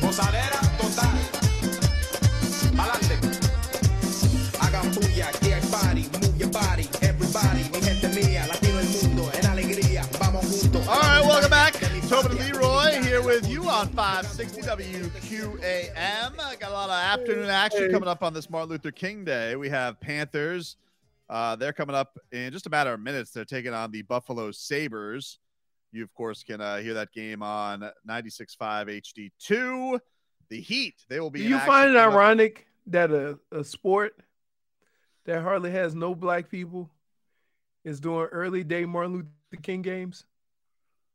Gozadera total. Pa'lante. Hagan bulla, aquí hay party. Move your body, everybody. Mi gente mía, latino el mundo. En alegría, vamos juntos. All right, welcome back. Tobin and Leroy here with you on 560 WQAM. I got a lot of afternoon action coming up on this Martin Luther King Day. We have Panthers. Uh, they're coming up in just a matter of minutes. They're taking on the Buffalo Sabres. You, of course, can uh, hear that game on 96.5 HD2. The Heat, they will be. Do you find it ironic that a, a sport that hardly has no black people is doing early day Martin Luther King games?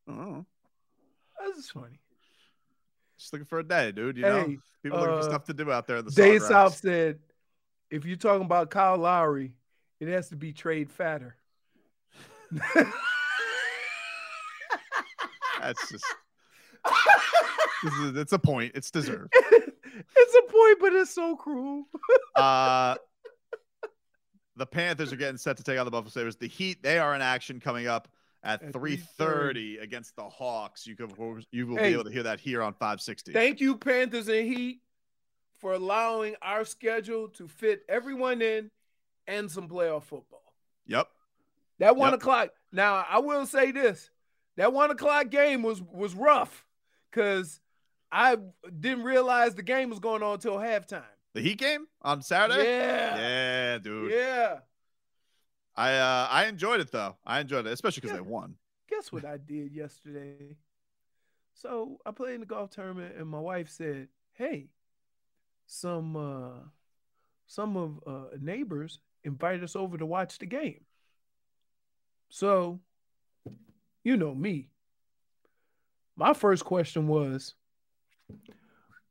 Oh, That's funny. just looking for a day, dude. You know, Hey, people looking for uh, stuff to do out there in the Dave South said, if you're talking about Kyle Lowry, it has to be trade fatter. That's just. this is, it's a point. It's deserved. it's a point, but it's so cruel. Uh, the Panthers are getting set to take on the Buffalo Sabres. The Heat, they are in action coming up at, At 3:30 against the Hawks. You can you will Hey. be able to hear that here on 560. Thank you, Panthers and Heat, for allowing our schedule to fit everyone in and some playoff football. Yep. That one Yep. o'clock. Now I will say this: that one o'clock game was was rough because I didn't realize the game was going on until halftime. The Heat game on Saturday. Yeah, Yeah, dude. yeah. I uh I enjoyed it though. I enjoyed it, especially because they won. Guess what I did yesterday? So I played in the golf tournament, and my wife said, "Hey, some uh, some of uh, neighbors invited us over to watch the game." So, you know me. My first question was,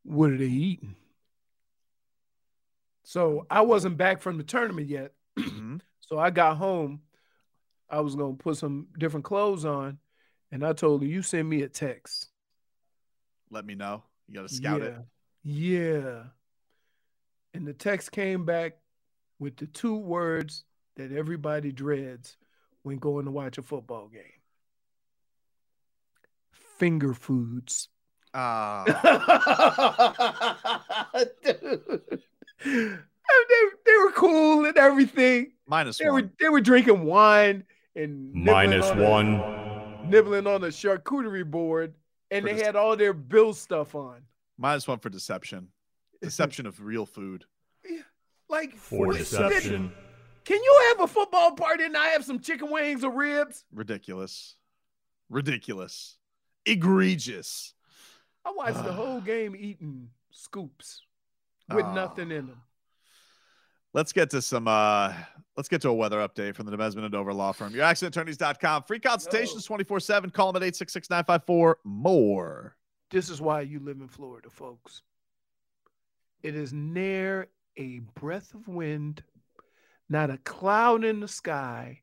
"What are they eating?" So I wasn't back from the tournament yet. Mhm. So I got home. I was gonna put some different clothes on, and I told her, "You send me a text." Let me know. You got to scout it. yeah. Yeah. And the text came back with the two words that everybody dreads when going to watch a football game. Finger foods. Ah, Dude. They, they were cool and everything. minus They were one. they were drinking wine and Minus on a- one. nibbling on the charcuterie board, and For they this- had all their bill stuff on. Minus one for deception. Deception of real food. Like For deception. Can you have a football party and I have some chicken wings or ribs? Ridiculous. Ridiculous. Egregious. I watched the whole game eating scoops with Ah. nothing in them. Let's get to some uh let's get to a weather update from the Demesman and Dover Law Firm. Your accident accidentattorneys.com. Free consultations 24-7. Call them at 866-954 more. This is why you live in Florida, folks. It is near a breath of wind, not a cloud in the sky,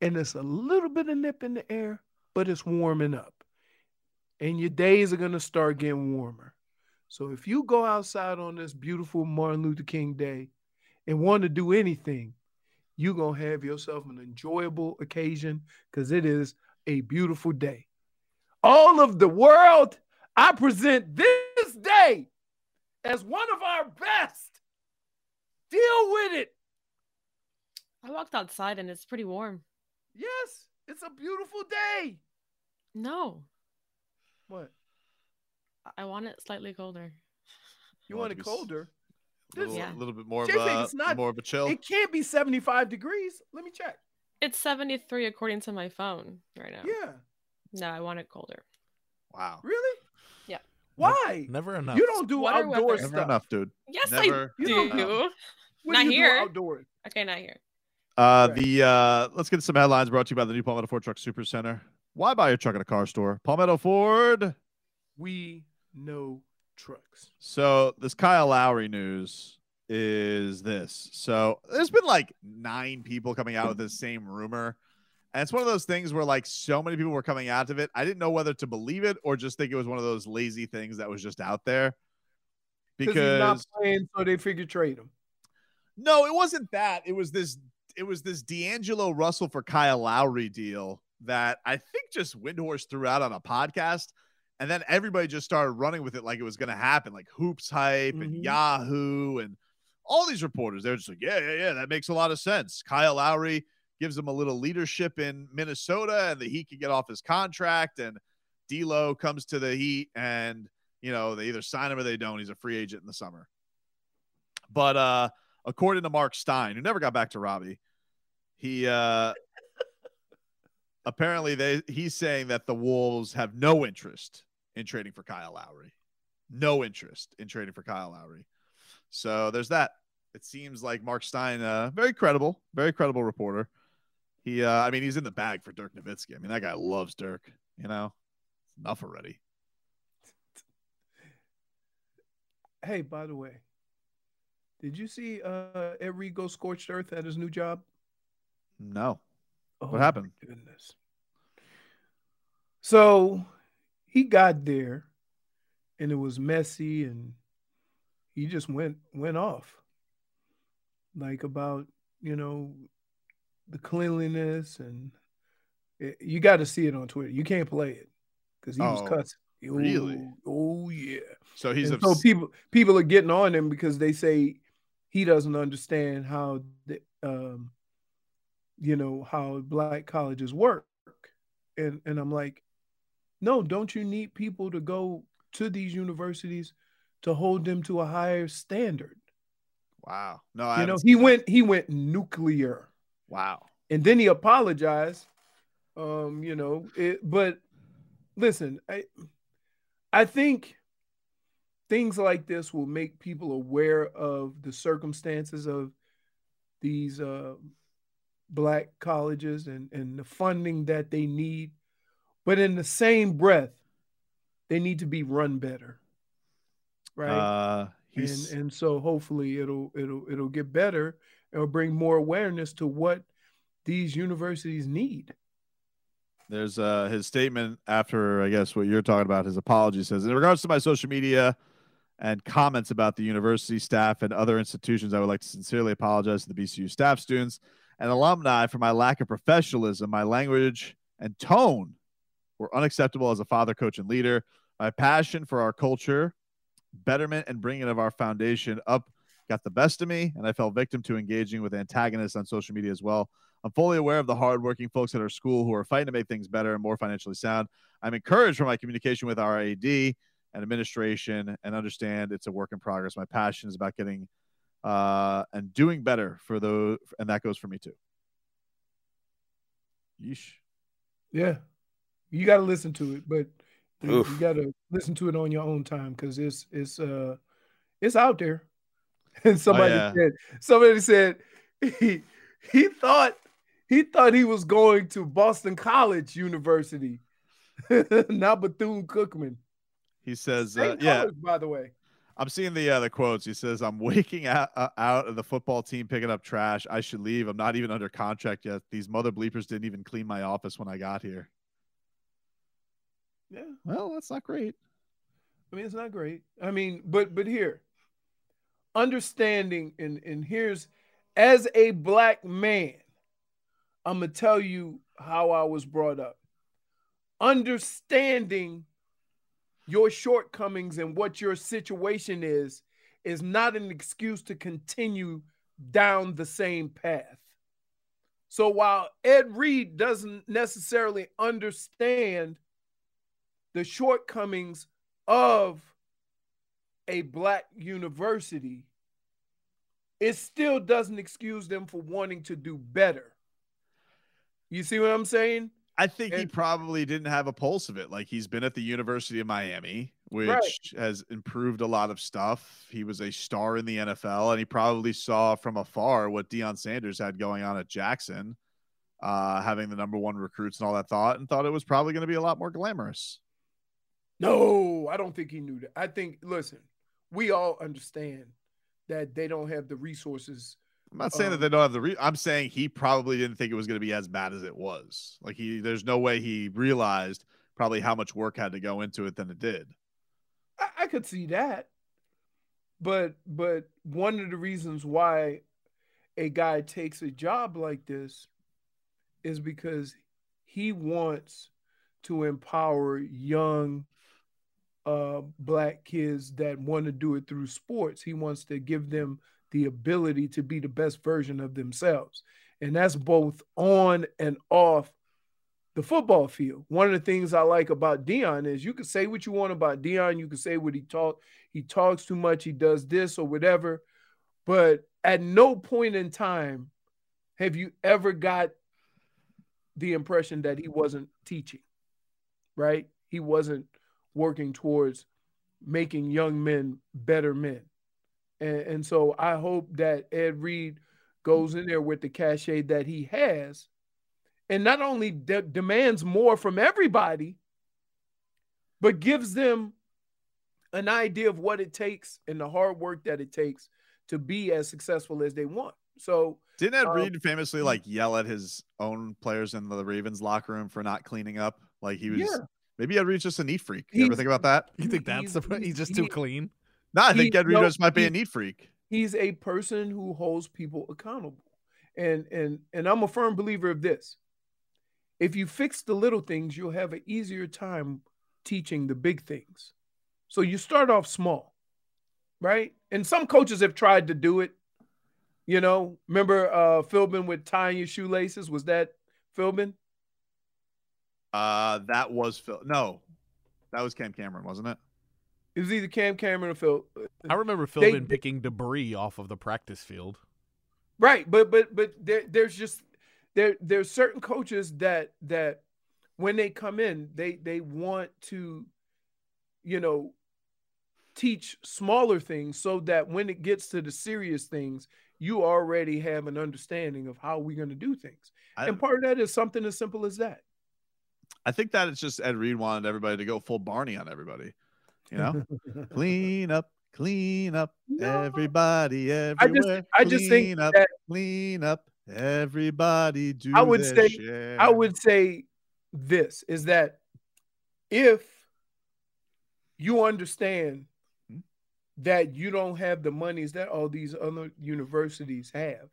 and it's a little bit of nip in the air, but it's warming up. And your days are going to start getting warmer. So if you go outside on this beautiful Martin Luther King Day and want to do anything, you're going to have yourself an enjoyable occasion because it is a beautiful day. All of the world, I present this day as one of our best. Deal with it. I walked outside and it's pretty warm. Yes, it's a beautiful day. No, What? I- I want it slightly colder. You Want want it be s- colder? A little, Yeah. little bit more of Jay-Fig, a it's not- more of a chill. It can't be 75 degrees. Let me check. It's 73 according to my phone right now. Yeah. No, I want it colder. Wow. Really? Yeah. Why? Never enough. You don't do Water outdoor weather. stuff. Never enough, dude. Yes, Never I do. don't know. Not do you here. do outdoors? Okay, not here. Uh, Right. the uh, let's get some headlines brought to you by the new Palmetto Ford Truck Super Center. Why buy a truck at a car store? Palmetto Ford. We know trucks. So this Kyle Lowry news is this. So there's been like nine people coming out with the same rumor. And it's one of those things where like so many people were coming out of it. I didn't know whether to believe it or just think it was one of those lazy things that was just out there. Because he's not playing, so they figure trade him. no, it wasn't that. It was this it was this D'Angelo Russell for Kyle Lowry deal that I think just Windhorst threw out on a podcast. And then everybody just started running with it like it was going to happen, like Hoops Hype and Mhm. Yahoo and all these reporters. They're just like, yeah, yeah, yeah, that makes a lot of sense. Kyle Lowry gives him a little leadership in Minnesota, and the Heat can get off his contract. And D'Lo comes to the Heat, and you know they either sign him or they don't. He's a free agent in the summer. But uh, according to Mark Stein, who never got back to Robbie, he uh, apparently they he's saying that the Wolves have no interest in trading for Kyle Lowry. No interest in trading for Kyle Lowry. So there's that. It seems like Mark Stein, uh, very credible, very credible reporter. He, uh, I mean, he's in the bag for Dirk Nowitzki. I mean, that guy loves Dirk. You know, enough already. Hey, by the way, did you see uh Ed Reed go scorched earth at his new job? No, Oh, what happened? Goodness. So he got there and it was messy and he just went went off. Like about, you know, the cleanliness and it, you got to see it on Twitter. You can't play it because he was Oh, cussing. really? Oh, oh, yeah. So he's obs- so people people are getting on him because they say he doesn't understand how the um you know how black colleges work and and i'm like no don't you need people to go to these universities to hold them to a higher standard wow. No, I you know he went he went nuclear Wow. and then he apologized um you know it, but listen i i think things like this will make people aware of the circumstances of these uh, black colleges and and the funding that they need but in the same breath they need to be run better right Uh, and and so hopefully it'll it'll it'll get better it'll bring more awareness to what these universities need There's uh his statement after I guess what you're talking about. His apology says, in regards to my social media and comments about the university staff and other institutions, I would like to sincerely apologize to the BCU staff, students, and alumni for my lack of professionalism. My language and tone were unacceptable as a father, coach, and leader. My passion for our culture, betterment, and bringing of our foundation up got the best of me, and I fell victim to engaging with antagonists on social media as well. I'm fully aware of the hardworking folks at our school who are fighting to make things better and more financially sound. I'm encouraged from my communication with our AD and administration and understand it's a work in progress. My passion is about getting uh, and doing better for those, and that goes for me too. Yeesh. Yeah, you got to listen to it, but you, Oof. got to listen to it on your own time because it's it's uh it's out there. And somebody yeah. said somebody said he he thought he thought he was going to Boston College University, not Bethune Cookman. He says, Same uh, "Yeah, colors, by the way. I'm seeing the uh, the quotes. He says, "I'm waking out, uh, out of the football team picking up trash. I should leave. I'm not even under contract yet. These mother bleepers didn't even clean my office when I got here. Yeah, Well, that's not great. I mean it's not great. I mean, but but here, understanding and and here's as a black man, I'm gonna tell you how I was brought up. Understanding your shortcomings and what your situation is is not an excuse to continue down the same path. So while Ed Reed doesn't necessarily understand the shortcomings of a black university, it still doesn't excuse them for wanting to do better. You see what I'm saying? I think he probably didn't have a pulse of it. Like he's been at the University of Miami, which has improved a lot of stuff. He was a star in the NFL, and he probably saw from afar what Deion Sanders had going on at Jackson. uh, having the number one recruits and all that thought, and thought it was probably going to be a lot more glamorous. No, I don't think he knew that. I think, listen, we all understand that they don't have the resources. I'm not saying that Um, they don't have the. Re- I'm saying he probably didn't think it was going to be as bad as it was. Like he, there's no way he realized probably how much work had to go into it than it did. I, I could see that. But but one of the reasons why a guy takes a job like this is because he wants to empower young uh black kids that want to do it through sports. He wants to give them the ability to be the best version of themselves. And that's both on and off the football field. One of the things I like about Deion is you can say what you want about Deion. You can say what he talk. He talks too much. He does this or whatever. But at no point in time have you ever got the impression that he wasn't teaching, right? He wasn't working towards making young men better men. And, and so I hope that Ed Reed goes in there with the cachet that he has and not only de- demands more from everybody, but gives them an idea of what it takes and the hard work that it takes to be as successful as they want. So Didn't Ed Um, Reed famously like yell at his own players in the Ravens locker room for not cleaning up? Like he was. Yeah. Maybe Ed Reed's just a neat freak. You ever think about that? You think that's the He's- he's just he's- too he- clean? No, I He- think Ed Reed no, might be a neat freak. he's a person who holds people accountable. And and and I'm a firm believer of this. If you fix the little things, you'll have an easier time teaching the big things. So you start off small, right? And some coaches have tried to do it. You know, remember uh Philbin with tying your shoelaces? Was that Philbin? Uh, that was Phil. No, that was Cam Cameron, wasn't it? It was either Cam Cameron or Phil. Uh, I remember They- Philbin picking debris off of the practice field. Right, but but but there, there's just there there's certain coaches that that when they come in, they they want to, you know, teach smaller things so that when it gets to the serious things, you already have an understanding of how we're going to do things. I, and part of that is something as simple as that. I think that it's just Ed Reed wanted everybody to go full Barney on everybody. You know, clean up, clean up, No. everybody, I everywhere. just I just think clean up, that clean up, everybody. Do I would say- share. I would say this is that if you understand Hmm? that you don't have the monies that all these other universities have,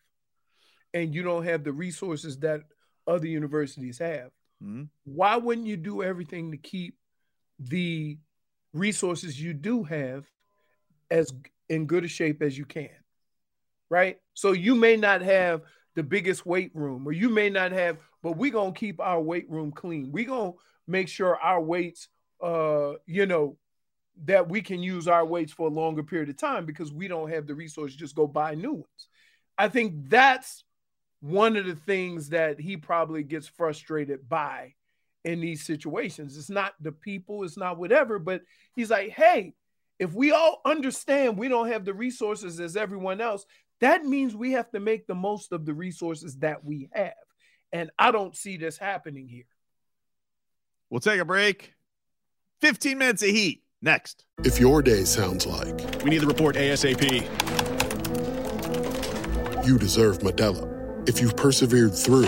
and you don't have the resources that other universities have, Mhm. why wouldn't you do everything to keep the resources you do have as in good a shape as you can? Right? So you may not have the biggest weight room, or you may not have, but we're gonna keep our weight room clean. We're gonna make sure our weights uh, you know, that we can use our weights for a longer period of time because we don't have the resources just go buy new ones. I think that's one of the things that he probably gets frustrated by in these situations. It's not the people, it's not whatever, but he's like, hey, if we all understand we don't have the resources as everyone else, that means we have to make the most of the resources that we have. And I don't see this happening here. We'll take a break. 15 minutes of heat next. If your day sounds like We need the report ASAP. you deserve Modelo, if you've persevered through,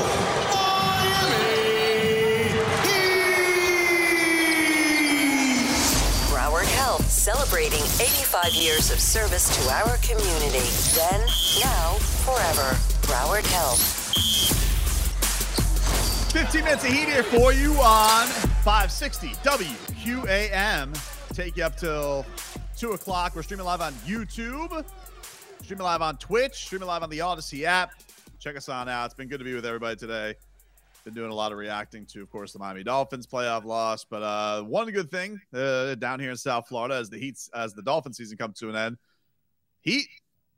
celebrating 85 years of service to our community. Then, now, forever. Broward Health. 15 minutes of heat here for you on 560 WQAM. Take you up till 2 o'clock. We're streaming live on YouTube, streaming live on Twitch, streaming live on the Odyssey app. Check us on out. It's been good to be with everybody today. Been doing a lot of reacting to, of course, the Miami Dolphins playoff loss. But uh, one good thing uh, down here in South Florida as the Heats, as the Dolphin season comes to an end, Heat,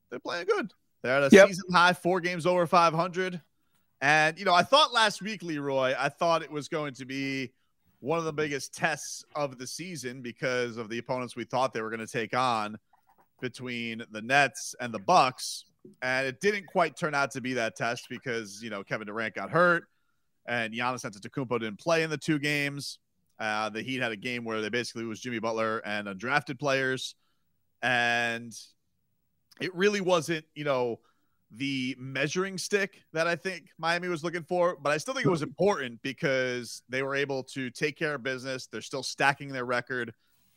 they're playing good. They're at a Yep. season high, four games over 500. And, you know, I thought last week, Leroy, I thought it was going to be one of the biggest tests of the season because of the opponents we thought they were going to take on between the Nets and the Bucks. And it didn't quite turn out to be that test because, you know, Kevin Durant got hurt and Giannis Antetokounmpo didn't play in the two games. Uh, the Heat had a game where they basically was Jimmy Butler and undrafted players. And it really wasn't, you know, the measuring stick that I think Miami was looking for, but I still think it was important because they were able to take care of business. They're still stacking their record,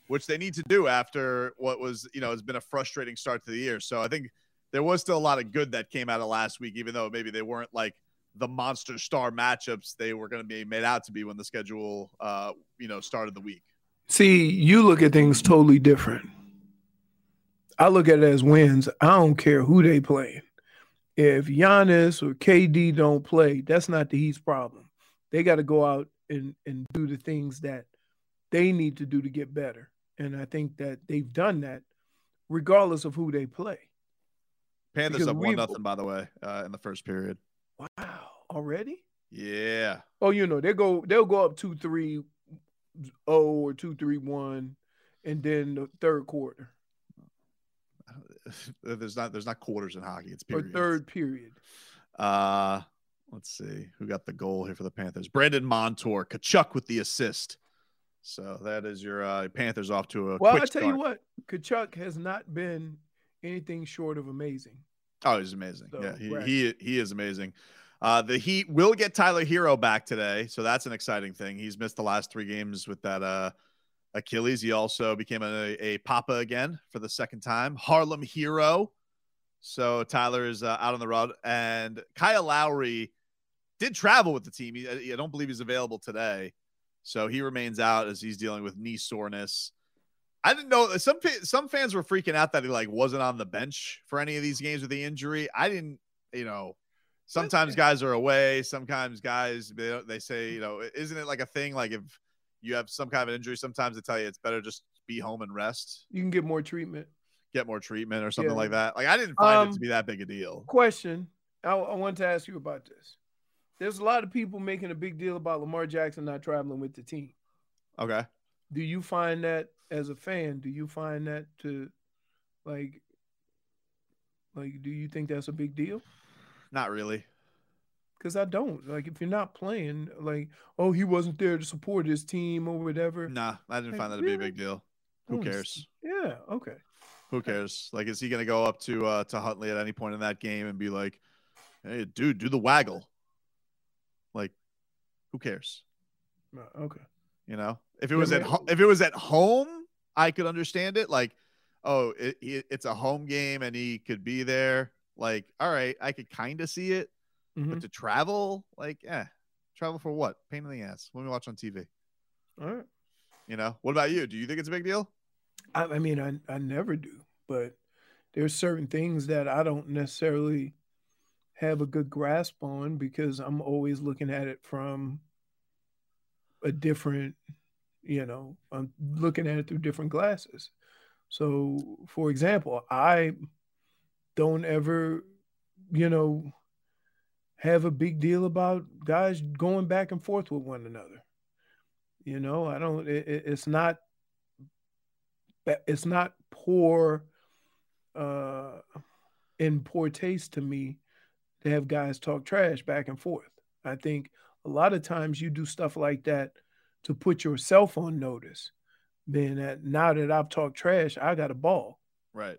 which they need to do after what was, you know, has been a frustrating start to the year. So I think there was still a lot of good that came out of last week, even though maybe they weren't like the monster star matchups they were going to be made out to be when the schedule, uh, you know, started the week. See, you look at things totally different. I look at it as wins. I don't care who they play. If Giannis or KD don't play, that's not the Heat's problem. They got to go out and, and do the things that they need to do to get better. And I think that they've done that regardless of who they play. Panthers Because up one nothing, by the way, uh, in the first period. Wow, already? Yeah. Oh, you know, they go they'll go up two three oh or two three one and then the third quarter there's not there's not quarters in hockey. It's or third period. Uh, let's see who got the goal here for the Panthers. Brandon Montour, Tkachuk with the assist. So that is your uh, Panthers off to a Well, I tell start. you what, Tkachuk has not been anything short of amazing. Oh, he's amazing. So, yeah, he, right. he he is amazing. Uh, the Heat will get Tyler Herro back today, so that's an exciting thing. He's missed the last three games with that uh, Achilles. He also became a, a Papa again for the second time. Harlem Herro. So Tyler is uh, out on the road, and Kyle Lowry did travel with the team. He, I don't believe he's available today, so he remains out as he's dealing with knee soreness. I didn't know some some fans were freaking out that he like wasn't on the bench for any of these games with the injury. I didn't, you know. Sometimes guys are away. Sometimes guys they they say, you know, isn't it like a thing? Like if you have some kind of injury, sometimes they tell you it's better just be home and rest, You can get more treatment. get more treatment or something Yeah. like that. Like I didn't find it Um, to be that big a deal. Question I, I want to ask you about this. There's a lot of people making a big deal about Lamar Jackson not traveling with the team. Okay. Do you find that as a fan? Do you find that to like like do you think that's a big deal? Not really. Because I don't. Like if you're not playing, like, oh, he wasn't there to support his team or whatever. Nah, I didn't Like, find that to be a big deal. Who cares? Yeah, okay. Who cares? Like, is he going to go up to uh, to Huntley at any point in that game and be like, "Hey, dude, do the waggle"? Like, who cares? Okay. You know, if it was at ho- if it was at home, I could understand it. Like, oh, it, it, it's a home game and he could be there. Like, all right, I could kind of see it, Mhm. but to travel, like, eh, travel for what? Pain in the ass. Let me watch on TV, All right. you know. What about you? Do you think it's a big deal? I, I mean, I, I never do, but there's certain things that I don't necessarily have a good grasp on because I'm always looking at it from a different, you know, I'm looking at it through different glasses. So, for example, I don't ever, you know, have a big deal about guys going back and forth with one another. You know, I don't, it, it- it's not it's not poor uh in poor taste to me to have guys talk trash back and forth. I think a lot of times you do stuff like that to put yourself on notice. Being that now that I've talked trash, I got a ball. Right.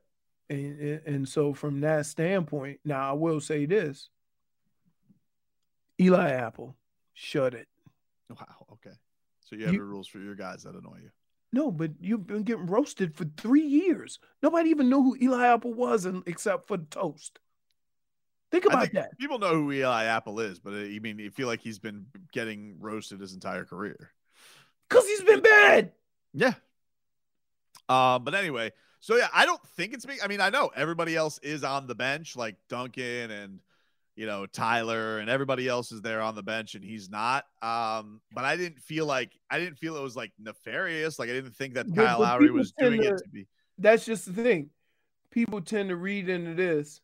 And, and and so from that standpoint, now I will say this. Eli Apple, shut it. Wow. Okay. So you have You- your rules for your guys that annoy you. No, but you've been getting roasted for three years. Nobody even knew who Eli Apple was, and, except for the toast. Think about think that. People know who Eli Apple is, but uh, you mean you feel like he's been getting roasted his entire career? Because he's been bad. Yeah. Um, but anyway, so yeah, I don't think it's me. I mean, I know everybody else is on the bench, like Duncan and you know Tyler and everybody else is there on the bench, and he's not. Um, but I didn't feel like I didn't feel it was like nefarious. Like I didn't think that But- Kyle but Lowry was doing it to- to be. That's just the thing. People tend to read into this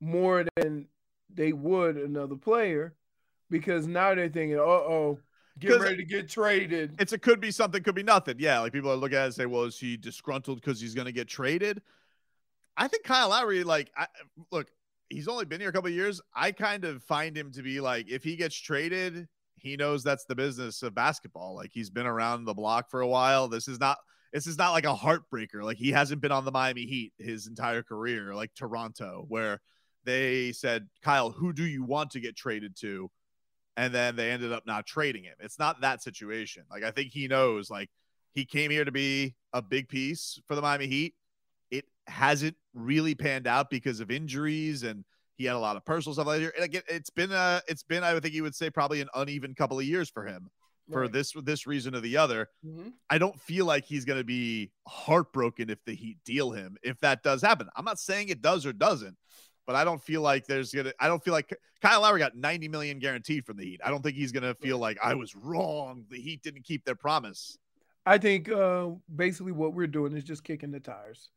more than they would another player because now they're thinking, uh oh, get ready to get traded. It's a could be something, could be nothing. Yeah, like people are looking at it and say, well, is he disgruntled because he's going to get traded? I think Kyle Lowry, like, I, look, he's only been here a couple of years. I kind of find him to be like, if he gets traded, he knows that's the business of basketball. Like he's been around the block for a while. This is not. This is not like a heartbreaker. Like he hasn't been on the Miami Heat his entire career, like Toronto, where they said, Kyle, who do you want to get traded to? And then they ended up not trading him. It's not that situation. Like I think he knows like he came here to be a big piece for the Miami Heat. It hasn't really panned out because of injuries and he had a lot of personal stuff. Like it, it's been a it's been I would think you would say probably an uneven couple of years for him for Right. this this reason or the other. Mhm. I don't feel like he's going to be heartbroken if the Heat deal him if that does happen. I'm not saying it does or doesn't, but I don't feel like there's gonna. I don't feel like Kyle Lowry got 90 million guaranteed from the Heat. I don't think he's gonna feel like I was wrong. The Heat didn't keep their promise. I think uh, basically what we're doing is just kicking the tires.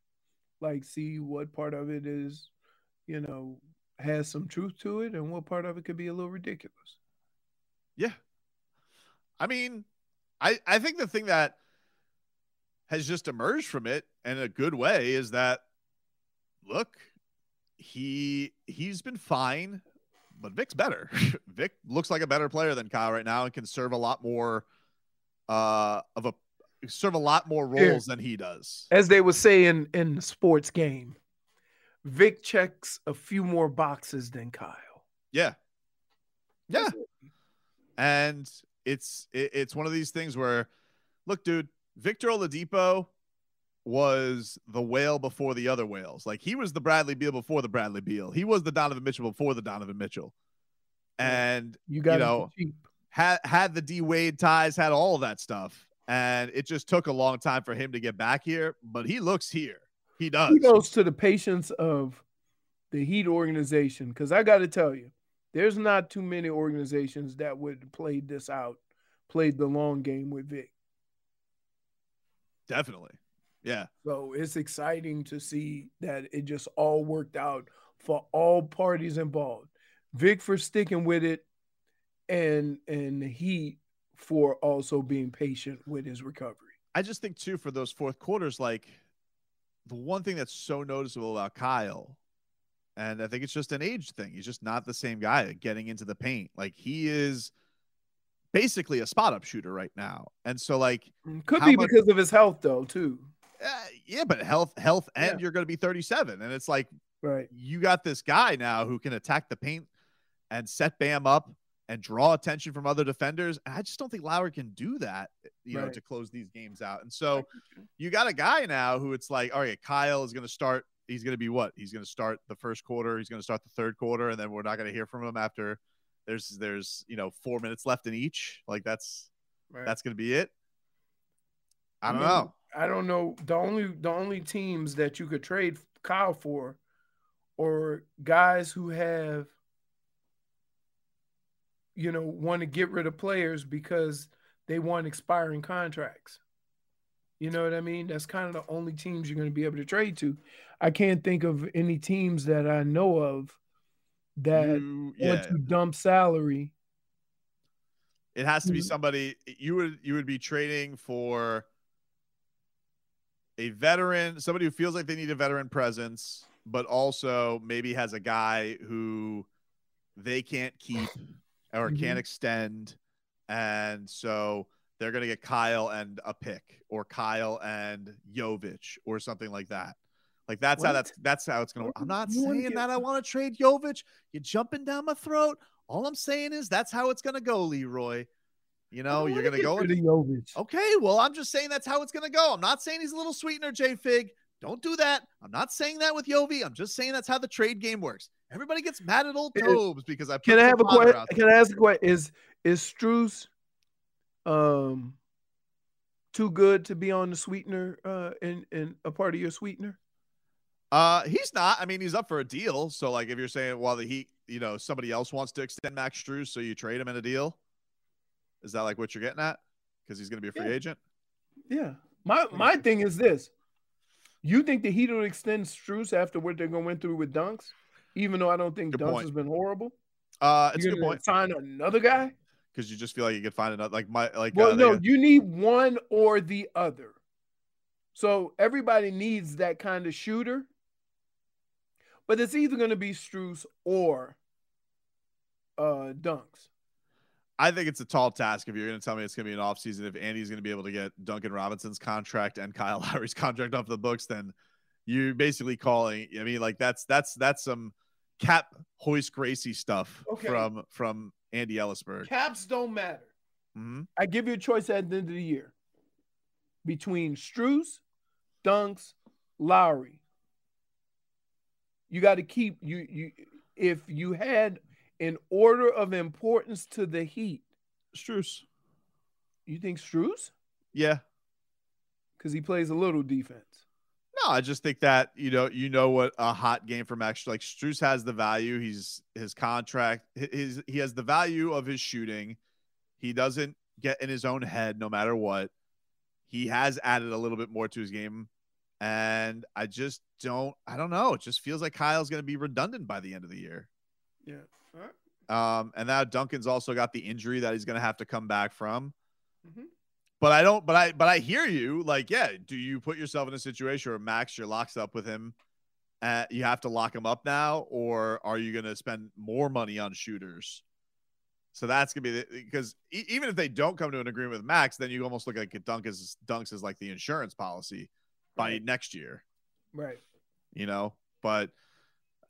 Like, see what part of it is, you know, has some truth to it, and what part of it could be a little ridiculous. Yeah. I mean, I I think the thing that has just emerged from it in a good way is that look, he he's been fine, but Vic's better. Vic looks like a better player than Kyle right now and can serve a lot more uh of a serve a lot more roles than he does. As they would say in in the sports game, Vic checks a few more boxes than Kyle. Yeah. Yeah. And it's it, it's one of these things where look, dude, Victor Oladipo was the whale before the other whales. Like he was the Bradley Beal before the Bradley Beal. He was the Donovan Mitchell before the Donovan Mitchell. And You got you know, had had the D Wade ties, had all that stuff. And it just took a long time for him to get back here, but he looks here. He does. Kudos to the patience of the Heat organization, because I got to tell you, there's not too many organizations that would play this out, played the long game with Vic. Definitely. Yeah. So it's exciting to see that it just all worked out for all parties involved. Vic for sticking with it, and and he for also being patient with his recovery. I just think too for those fourth quarters, like the one thing that's so noticeable about Kyle, and I think it's just an age thing. He's just not the same guy getting into the paint. Like he is basically a spot up shooter right now, and so like mm, Could be much- because of his health though, too. Uh, yeah, but health, health, and Yeah. you're going to be 37, and it's like Right. you got this guy now who can attack the paint and set Bam up and draw attention from other defenders. And I just don't think Lowry can do that, you know, to close these games out. And so you got a guy now who it's like, all right, Kyle is going to start. He's going to be what? He's going to start the first quarter. He's going to start the third quarter, and then we're not going to hear from him after there's there's you know four minutes left in each. Like that's Right. that's going to be it. I don't mean, know. I don't know. The only the only teams that you could trade Kyle for or guys who have you know want to get rid of players because they want expiring contracts. You know what I mean? That's kind of the only teams you're going to be able to trade to. I can't think of any teams that I know of that You- want to dump salary. It has to be somebody you would you would be trading for a veteran, somebody who feels like they need a veteran presence, but also maybe has a guy who they can't keep or Mhm. can't extend. And so they're gonna get Kyle and a pick or Kyle and Jovic or something like that. Like that's how that's that's how it's gonna work. I'm not You saying get- that I want to trade Jovic. You're jumping down my throat. All I'm saying is that's how it's gonna go, Leroy. You know, you're gonna go. and- Okay, well, I'm just saying that's how it's gonna go. I'm not saying he's a little sweetener, J Fig. Don't do that. I'm not saying that with Yovi. I'm just saying that's how the trade game works. Everybody gets mad at old Tobes because I put Can I have a question? Can I ask a question? Is is Strus um too good to be on the sweetener uh in in a part of your sweetener? Uh, he's not. I mean, he's up for a deal. So, like, if you're saying, well, the Heat, you know, somebody else wants to extend Max Strus, so you trade him in a deal. Is that like what you're getting at? Because he's going to be a free Yeah. agent. Yeah. My my thing is this. You think the Heat will extend Strus after what they're going through with Dunks? Even though I don't think Good Dunks point. has been horrible. Uh, it's a good point Sign another guy? because you just feel like you could find another, like my, like, Well, uh, no, you need one or the other. So everybody needs that kind of shooter. But it's either going to be Strus or uh Dunks. I think it's a tall task if you're going to tell me it's going to be an offseason. If Andy's going to be able to get Duncan Robinson's contract and Kyle Lowry's contract off the books, then you're basically calling. I mean, like that's that's that's some cap hoist Gracie stuff Okay. from from Andy Elisburg. Caps don't matter. hmm I give you a choice at the end of the year between Strus, Dunks, Lowry. You got to keep you you if you had an order of importance to the Heat, Strus. you think Strus? Yeah. Because he plays a little defense. No, I just think that you know you know what a hot game for Max like Strus has the value. He's his contract. His he has the value of his shooting. He doesn't get in his own head no matter what. He has added a little bit more to his game, and I just don't. I don't know. It just feels like Kyle's going to be redundant by the end of the year. Yeah. Um, and now Duncan's also got the injury that he's going to have to come back from. Mhm. But I don't. But I. But I hear you. Like, yeah. Do you put yourself in a situation where Max, you're locked up with him? You have to lock him up now, or are you going to spend more money on shooters? So that's gonna be the, because e- even if they don't come to an agreement with Max, then you almost look like Dunk is Dunks is like the insurance policy by Right. next year Right. you know. But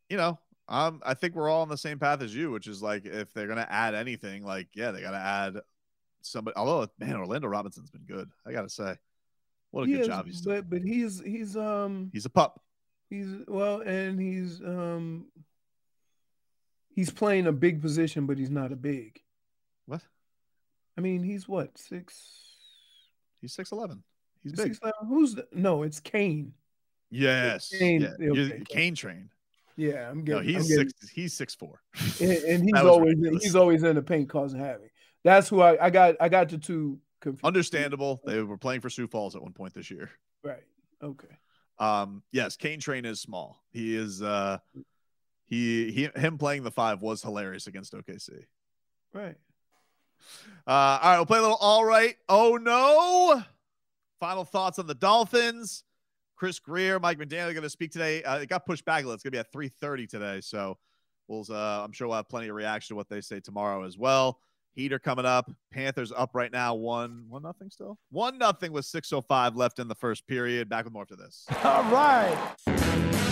you know, um, I think we're all on the same path as you, which is like if they're gonna add anything, like yeah, they gotta add somebody. Although man, Orlando Robinson's been good, I gotta say, what a He good is, job he's done. but but he's he's um He's a pup. he's well and he's um he's playing a big position, but he's not a big. What? I mean, he's what six? He's six eleven. He's big. six eleven. Who's the, no? It's Cain. yes, Cain- yeah. okay, Cain. Cain train. Yeah, I'm No, getting. he's I'm getting- six. He's six four. and, and he's always ridiculous. he's always in the paint causing havoc. That's who I, I got. I got the two confused. Understandable. They were playing for Sioux Falls at one point this year. Right. Okay. Um, yes, Cain Train is small. He is uh he he him playing the five was hilarious against OKC. Right. Uh all right, we'll play a little all right. Oh no. Final thoughts on the Dolphins. Chris Grier, Mike McDaniel are going to speak today. Uh, it got pushed back. a little. It's going to be at 3:30 today. So we'll uh I'm sure we'll have plenty of reaction to what they say tomorrow as well. Heat are coming up. Panthers up right now, one one nothing still. One nothing with 605 left in the first period. Back with more after this. All right.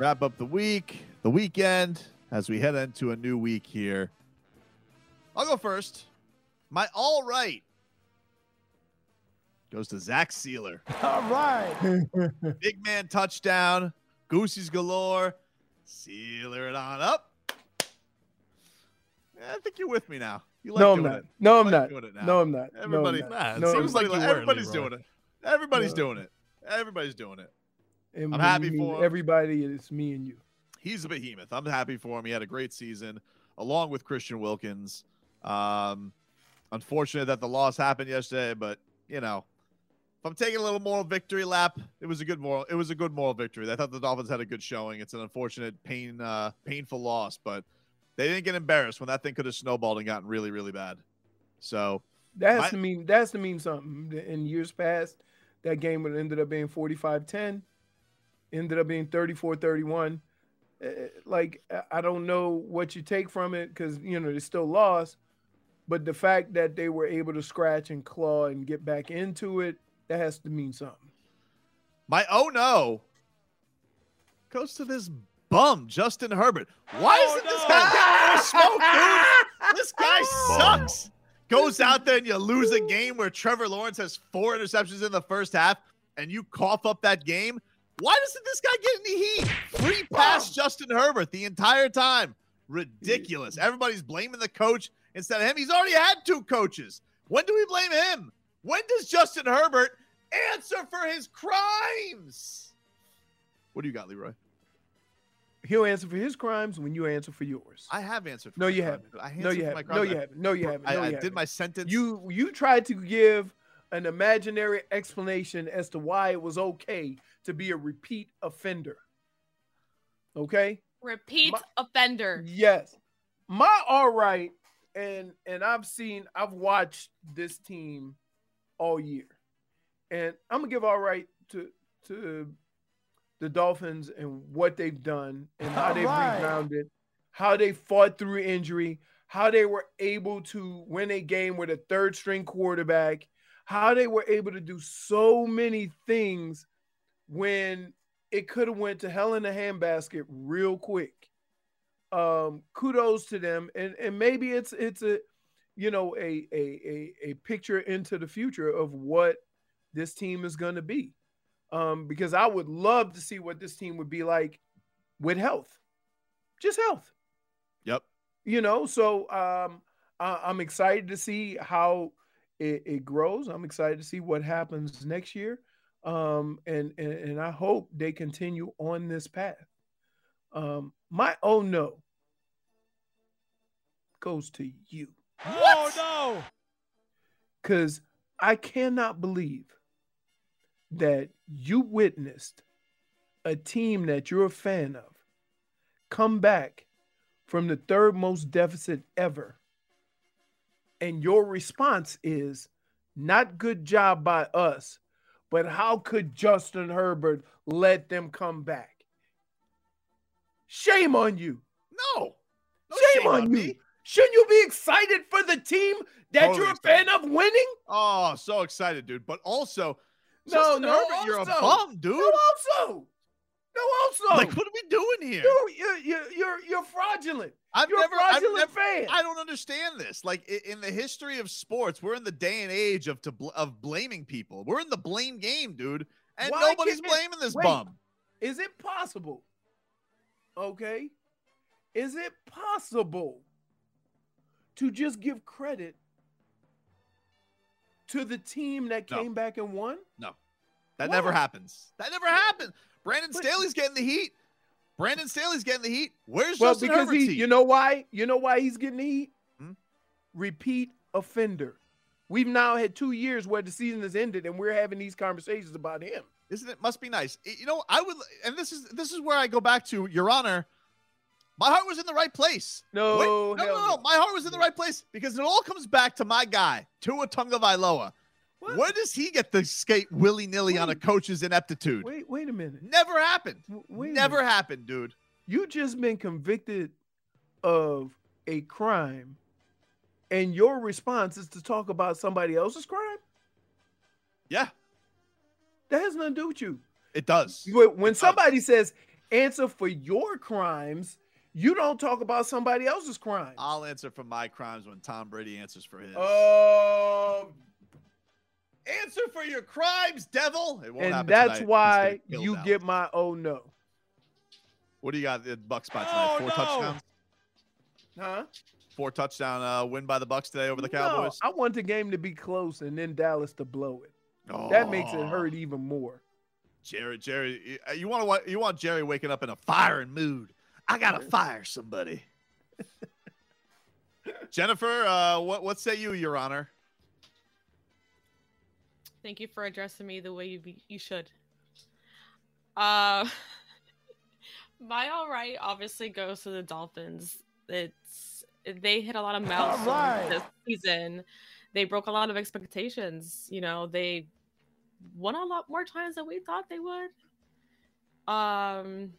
Wrap up the week, the weekend, as we head into a new week here. I'll go first. My all right goes to Zach Sieler. All right. Big man touchdown. Goosey's galore. Sealer it on up. I think you're with me now. You like no, I'm not. it. No, I'm like not. doing it. No, I'm not. No, I'm Everybody, not. Nah, it No, seems like you were, everybody's Leroy. doing it. Everybody's doing it. Everybody's doing it. And I'm happy for him. everybody. It's me and you. He's a behemoth. I'm happy for him. He had a great season, along with Christian Wilkins. Um, unfortunate that the loss happened yesterday, but you know, if I'm taking a little moral victory lap, it was a good moral. It was a good moral victory. I thought the Dolphins had a good showing. It's an unfortunate, pain, uh, painful loss, but they didn't get embarrassed when that thing could have snowballed and gotten really, really bad. So That has My- to mean that has to mean something. In years past, that game would have ended up being 45-10, ended up being 34-31. Uh, Like I- I don't know what you take from it because you know they still lost, but the fact that they were able to scratch and claw and get back into it, that has to mean something. My oh no goes to this bum, Justin Herbert. Why Oh, isn't this guy getting more smoke, dude? This guy sucks. Goes out there and you lose a game where Trevor Lawrence has four interceptions in the first half and you cough up that game. Why doesn't this guy get any heat? Free pass Justin Herbert the entire time. Ridiculous. Everybody's blaming the coach instead of him. He's already had two coaches. When do we blame him? When does Justin Herbert answer for his crimes? What do you got, Leroy? He'll answer for his crimes when you answer for yours. I have answered. For no, you haven't. I no, you haven't. No, you haven't. No, you haven't. I, No, I you did haven't. my sentence. You you tried to give an imaginary explanation as to why it was okay to be a repeat offender. Okay? Repeat My- offender. Yes. My all right, and and I've seen I've watched this team all year. And I'm gonna give all right to to the Dolphins and what they've done and how they've rebounded, how they fought through injury, how they were able to win a game with a third string quarterback, how they were able to do so many things when it could have went to hell in a handbasket real quick. Um, kudos to them, and and maybe it's it's a you know a a a, a picture into the future of what this team is going to be. Um, because I would love to see what this team would be like with health, just health Yep. you know so um I, i'm excited to see how it, it grows i'm excited to see what happens next year um and, and and i hope they continue on this path um my oh no goes to you Oh no! because i cannot believe that you witnessed a team that you're a fan of come back from the third most deficit ever. And your response is not good job by us, but how could Justin Herbert let them come back? Shame on you. No. No shame, on, you. me. Shouldn't you be excited for the team that Totally you're a fan of winning? Oh, so excited, dude. But also, No, Justin no, Herbert, you're a bum, dude. No, also. No, also. Like, what are we doing here? You're, you're, you're, you're, you're fraudulent. I've you're never, a I've never, fan. I don't understand this. Like in the history of sports, we're in the day and age of to bl- of blaming people. We're in the blame game, dude, and Why nobody's blaming this wait. bum. Is it possible? Okay. Is it possible to just give credit to the team that No. came back and won? No, that never happens. That never happens. Brandon But- Staley's getting the heat. Brandon Staley's getting the heat. Where's Well, Justin because Herbert's he, heat? you know why? You know why he's getting the heat? Hmm? Repeat offender. We've now had two years where the season has ended, and we're having these conversations about him. Isn't it? Must be nice. You know, I would, and this is this is where I go back to Your Honor. My heart was in the right place. No, Wait, no, no, no, no. My heart was in the right place because it all comes back to my guy, Tua Tagovailoa. What? Where does he get to skate willy nilly on a coach's ineptitude? Wait, wait a minute. Never happened. Wait Never minute. happened, dude. You just been convicted of a crime, and your response is to talk about somebody else's crime. Yeah, That has nothing to do with you. it does. When when It does. somebody says answer for your crimes, you don't talk about somebody else's crimes. I'll answer for my crimes when Tom Brady answers for his. Um, answer for your crimes, devil. It won't and that's tonight. Why you get my oh no, What do you got? The Bucks spot tonight. Oh, Four no. touchdowns. huh? Four touchdown uh, win by the Bucks today over the No, Cowboys. I want the game to be close and then Dallas to blow it. That makes it Oh. hurt even more. Jerry, Jerry, you- you want to you want Jerry waking up in a firing mood. I gotta fire somebody. Jennifer, uh, what what say you, Your Honor? Thank you for addressing me the way you be, you should. Uh, my all right obviously goes to the Dolphins. It's they hit a lot of milestones this season. They broke a lot of expectations. You know, they won a lot more times than we thought they would. Um,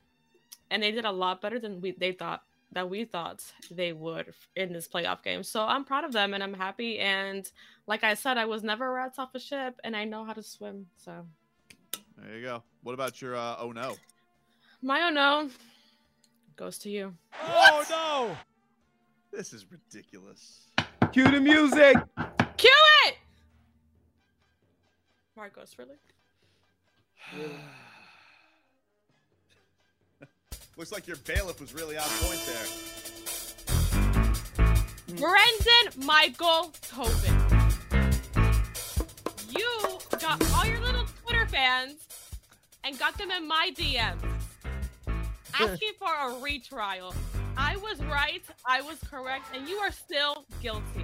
and they did a lot better than we they thought that we thought they would in this playoff game. So I'm proud of them and I'm happy. And like I said, I was never rats off a ship and I know how to swim. So There you go. What about your uh, oh no? my oh no goes to you. Oh no! This is ridiculous. Cue the music. Cue it! Marcos, really? Looks like your bailiff was really on point there. Brendan Michael Tobin. You got all your little Twitter fans and got them in my DMs asking for a retrial. I was right, I was correct, and you are still guilty.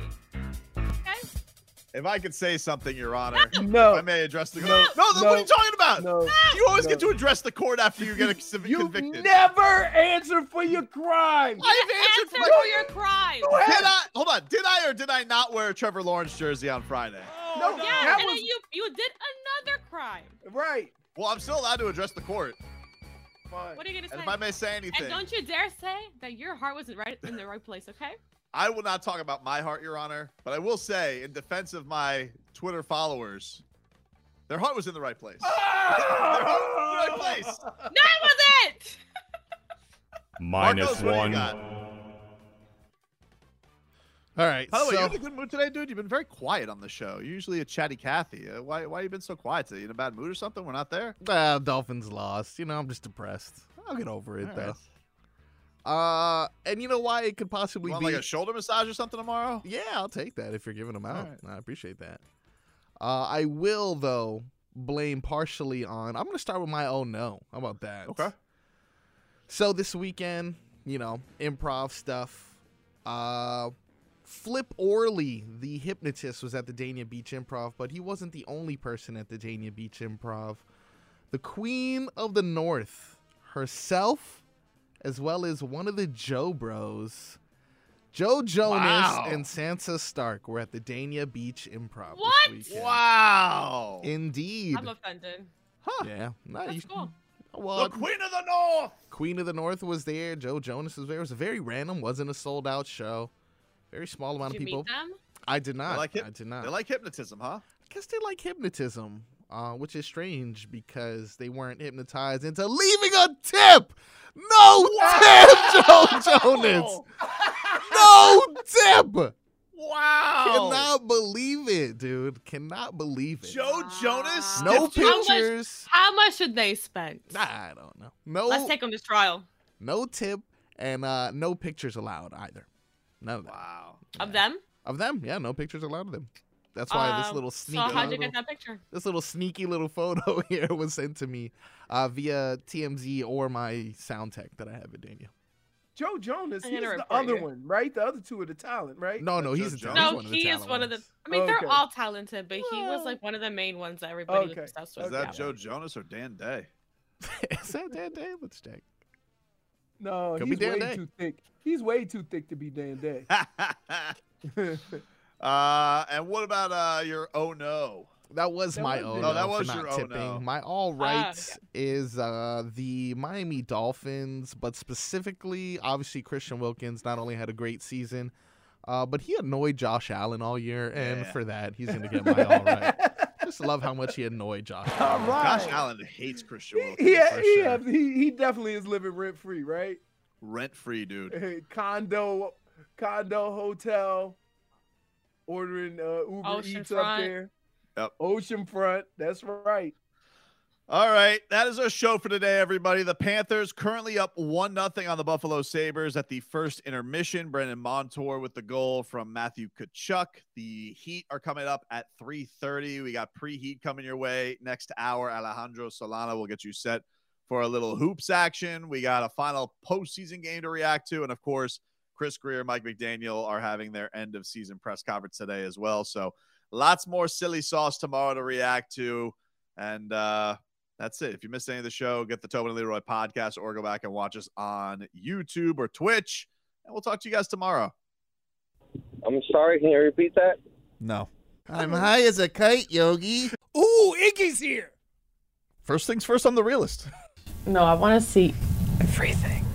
Okay? If I could say something, Your Honor, No. if I may address the No. court. No, no, what are you talking about? No. You always No. get to address the court after you get a You convicted. You never answer for your crime. I've answered Answer for my- for your crime. Did I? Hold on. Did I or did I not wear a Trevor Lawrence jersey on Friday? No, Yeah, that and then was you you did another crime. right. Well, I'm still allowed to address the court. Fine. What are you gonna And say? if I may say And anything, don't you dare say that your heart wasn't right in the right place, okay? I will not talk about my heart, Your Honor. But I will say, in defense of my Twitter followers, their heart was in the right place. their heart was in the right place. That was it! Marcos, what do you got? All right. By the way, you're in a good mood today, dude. You've been very quiet on the show. You're usually a chatty Cathy. Uh, why, why you been so quiet today? You in a bad mood or something? We're not there. uh, Dolphins lost. You know, I'm just depressed. I'll get over it All though. right. Uh, and you know why it could possibly be like a shoulder massage or something tomorrow? Yeah, I'll take that if you're giving them out. right. I appreciate that. Uh, I will though blame partially on. I'm gonna start with my own no. How about that? Okay. So this weekend, you know, improv stuff. Uh, Flip Orley, the hypnotist, was at the Dania Beach Improv, but he wasn't the only person at the Dania Beach Improv. The Queen of the North herself, as well as one of the Joe Bros, Joe Jonas Wow. and Sansa Stark, were at the Dania Beach Improv What? this weekend. Wow. Indeed. I'm offended. Huh. Yeah. No, That's you- cool. Well, the Queen of the North. Queen of the North was there. Joe Jonas was there. It was a very random, wasn't a sold out show. Very small amount Did of you people. meet them? I did not. like hip- I did not. They like hypnotism, huh? I guess they like hypnotism, uh, which is strange because they weren't hypnotized into leaving a tip. No tip, Joe Jonas. No tip. Wow. Cannot believe it, dude. Cannot believe it. Joe Jonas. no stiffed? How much- pictures. How much should they spend? Nah, I don't know. No. Let's take them to trial. no tip and uh, no pictures allowed either. None of that. Wow. Of them? Of them, yeah, no pictures allowed of them. That's why this Um, little So sneaky how'd you little, get that picture? this little sneaky little photo here was sent to me uh, via TMZ or my sound tech that I have at Dania. Joe Jonas, I'm he's the other you. one, right? The other two are the talent, right? No, no, he's, a Jones? talent. No, one of the he is one of the. I mean, Okay. they're all talented, but he was like one of the main ones that everybody Okay. was obsessed with. Is that Yeah. Joe Jonas or Dan Day? Is that Dan Day? Let's check. No, Could be he's Dan way Day. too thick. He's way too thick to be Dan Day. uh, and what about uh your oh no? That was That my oh No, that was not your oh no. My all Ah, right is uh, the Miami Dolphins, but specifically, obviously, Christian Wilkins not only had a great season, uh, but he annoyed Josh Allen all year, and Yeah. for that, he's going to get my all right. Just love how much he annoyed Josh All Allen. right. Gosh, Allen hates Christian Wilkins. he, for he, sure. he, he definitely is living rent free, right? Rent free, dude. Hey, condo, condo, hotel, ordering uh, Uber Eats up there. Yep. Oceanfront. That's right. All right, that is our show for today, everybody. The Panthers currently up one nothing on the Buffalo Sabres at the first intermission. Brandon Montour with the goal from Matthew Tkachuk. The Heat are coming up at 3:30. We got preheat coming your way next hour. Alejandro Solana will get you set for a little hoops action. We got a final postseason game to react to, and of course, Chris Grier, Mike McDaniel are having their end of season press conference today as well. So lots more silly sauce tomorrow to react to, and. uh that's it. If you missed any of the show, get the Tobin and Leroy podcast or go back and watch us on YouTube or Twitch. And we'll talk to you guys tomorrow. I'm sorry, can you repeat that? No. I'm high as a kite, Yogi. Ooh, Iggy's here. First things first, I'm the realist. No, I want to see everything.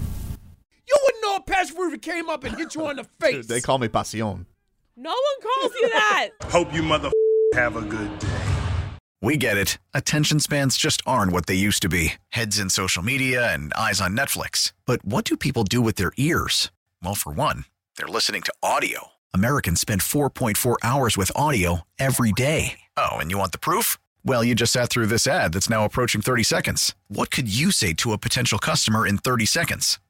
You would know know a passive roofer came up and hit you on the face. They call me Pasión. No one calls you that. Hope you mother have a good day. We get it. Attention spans just aren't what they used to be heads in social media and eyes on Netflix. But what do people do with their ears? Well, for one, they're listening to audio. Americans spend 4.4 hours with audio every day. Oh, and you want the proof? Well, you just sat through this ad that's now approaching 30 seconds. What could you say to a potential customer in 30 seconds?